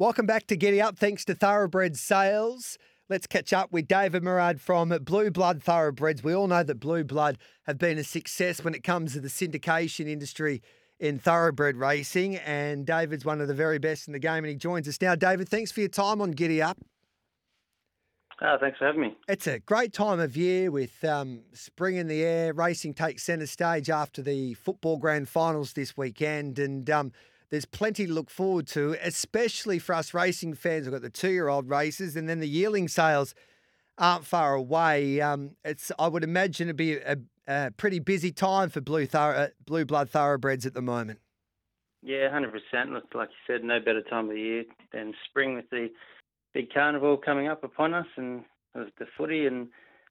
Welcome back to Giddy Up. Thanks to Thoroughbred Sales. Let's catch up with David Mourad from Blue Blood Thoroughbreds. We all know that Blue Blood have been a success when it comes to the syndication industry in thoroughbred racing, and David's one of the very best in the game, and he joins us now. David, thanks for your time on Giddy Up. Oh, thanks for having me. It's a great time of year with um, spring in the air. Racing takes centre stage after the football grand finals this weekend, and um, there's plenty to look forward to, especially for us racing fans. We've got the two-year-old races, and then the yearling sales aren't far away. Um, it's I would imagine it'd be a, a pretty busy time for blue uh, blue blood thoroughbreds at the moment. Yeah, hundred percent. Like you said, no better time of the year than spring with the big carnival coming up upon us, and the footy. And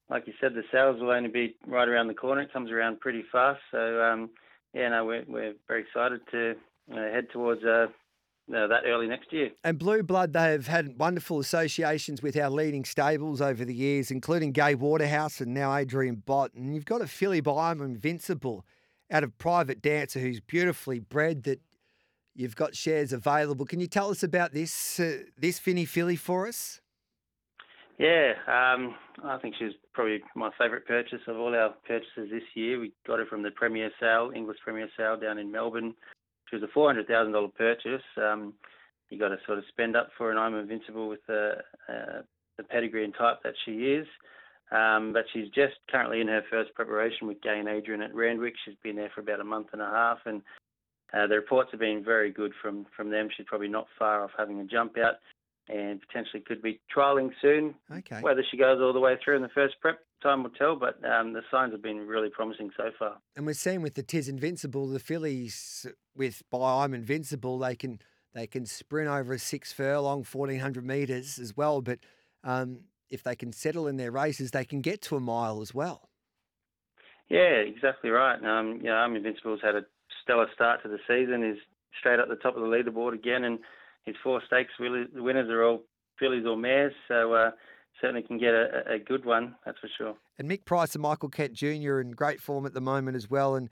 like you said, the sales will only be right around the corner. It comes around pretty fast. So um, yeah, no, we're we're very excited to head towards uh, uh, that early next year. And Blue Blood, they have had wonderful associations with our leading stables over the years, including Gai Waterhouse and now Adrian Bott. And you've got a filly by him, Invincible, out of Private Dancer, who's beautifully bred. That you've got shares available. Can you tell us about this uh, this Vinny filly for us? Yeah, um, I think she's probably my favourite purchase of all our purchases this year. We got her from the Premier Sale, Inglis Premier Sale down in Melbourne. She was a four hundred thousand dollar purchase. Um, you got to sort of spend up for an I'm Invincible with the uh, the pedigree and type that she is. Um, but she's just currently in her first preparation with Gai and Adrian at Randwick. She's been there for about a month and a half, and uh, the reports have been very good from from them. She's probably not far off having a jump out, and potentially could be trialling soon. Okay. Whether she goes all the way through in the first prep, time will tell. But um, the signs have been really promising so far. And we're seeing with the Tis Invincible, the fillies with by I'm Invincible, they can they can sprint over a six furlong, fourteen hundred meters as well. But um, if they can settle in their races, they can get to a mile as well. Yeah, exactly right. Um, you know, I'm Invincible's had a stellar start to the season. Is straight up the top of the leaderboard again, and his four stakes winners are all fillies or mares. So uh, certainly can get a, a, good one, that's for sure. And Mick Price and Michael Kent Jr. in great form at the moment as well. And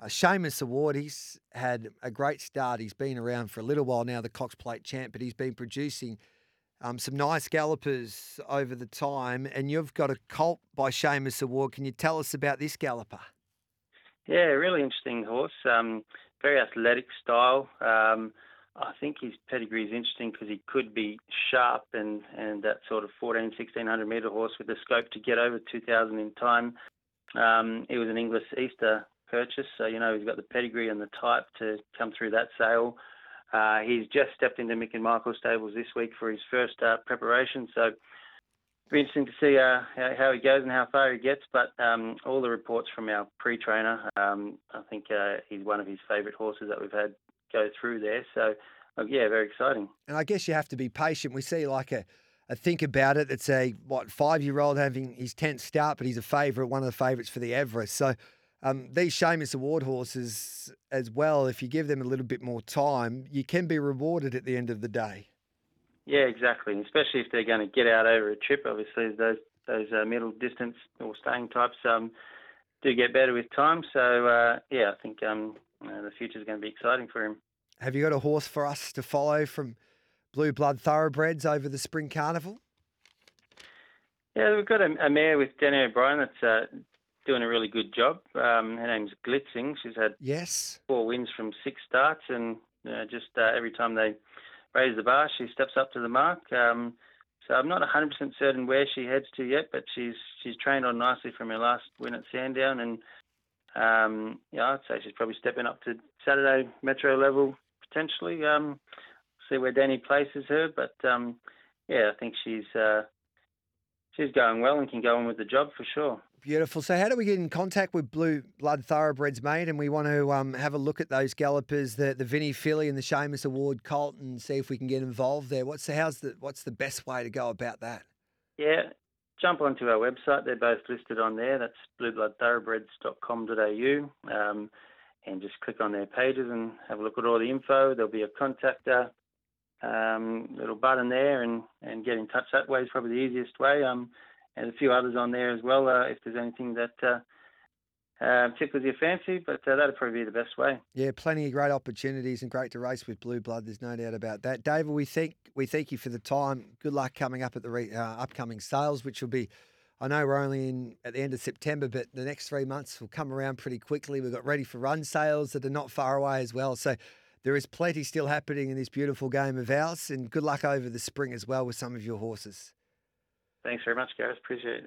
uh, Shamus Award, he's had a great start. He's been around for a little while now, the Cox Plate champ, but he's been producing um, some nice gallopers over the time. And you've got a colt by Shamus Award. Can you tell us about this galloper? Yeah, really interesting horse. Um, very athletic style. Um, I think his pedigree is interesting because he could be sharp and, and that sort of 14, 1600 metre horse with the scope to get over 2000 in time. Um, was an Inglis Easter purchase, so you know he's got the pedigree and the type to come through that sale. Uh, he's just stepped into Mick and Michael stables this week for his first uh, preparation, so it'll be interesting to see uh, how, how, he goes and how far he gets. But um, all the reports from our pre-trainer, um, I think uh, he's one of his favourite horses that we've had go through there. So, uh, yeah, very exciting. And I guess you have to be patient. We see like a, a think about it. It's a what five year old having his tenth start, but he's a favourite, one of the favourites for the Everest. So um, these Shamus Award horses as well. If you give them a little bit more time, you can be rewarded at the end of the day. Yeah, exactly. Especially if they're going to get out over a trip. Obviously, those those uh, middle distance or staying types um, do get better with time. So uh, yeah, I think um, the future is going to be exciting for him. Have you got a horse for us to follow from Blue Blood Thoroughbreds over the Spring Carnival? Yeah, we've got a, a mare with Danny O'Brien that's uh, doing a really good job. Um, her name's Glitzing. She's had yes four wins from six starts, and uh, just uh, every time they raise the bar, she steps up to the mark. Um, so I'm not 100% certain where she heads to yet, but she's she's trained on nicely from her last win at Sandown, and um, yeah, I'd say she's probably stepping up to Saturday Metro level potentially. Um, see where Danny places her, but um, yeah, I think she's uh, she's going well and can go on with the job for sure. Beautiful. So, how do we get in contact with Blue Blood Thoroughbreds, mate? And we want to um, have a look at those gallopers, the the Vinny Filly and the Shamus Award Colt, and see if we can get involved there. What's the how's the what's the best way to go about that? Yeah, jump onto our website. They're both listed on there. That's bluebloodthoroughbreds.com.au. Um, and just click on their pages and have a look at all the info. There'll be a contact uh, um, little button there, and, and get in touch that way is probably the easiest way. Um, and a few others on there as well uh, if there's anything that uh, tickles your fancy, but uh, that'd probably be the best way. Yeah, plenty of great opportunities and great to race with Blue Blood. There's no doubt about that. David, we thank we thank you for the time. Good luck coming up at the re, uh, upcoming sales, which will be. I know we're only in at the end of September, but the next three months will come around pretty quickly. We've got ready for run sales that are not far away as well. So there is plenty still happening in this beautiful game of ours. And good luck over the spring as well with some of your horses. Thanks very much, Gareth. Appreciate it.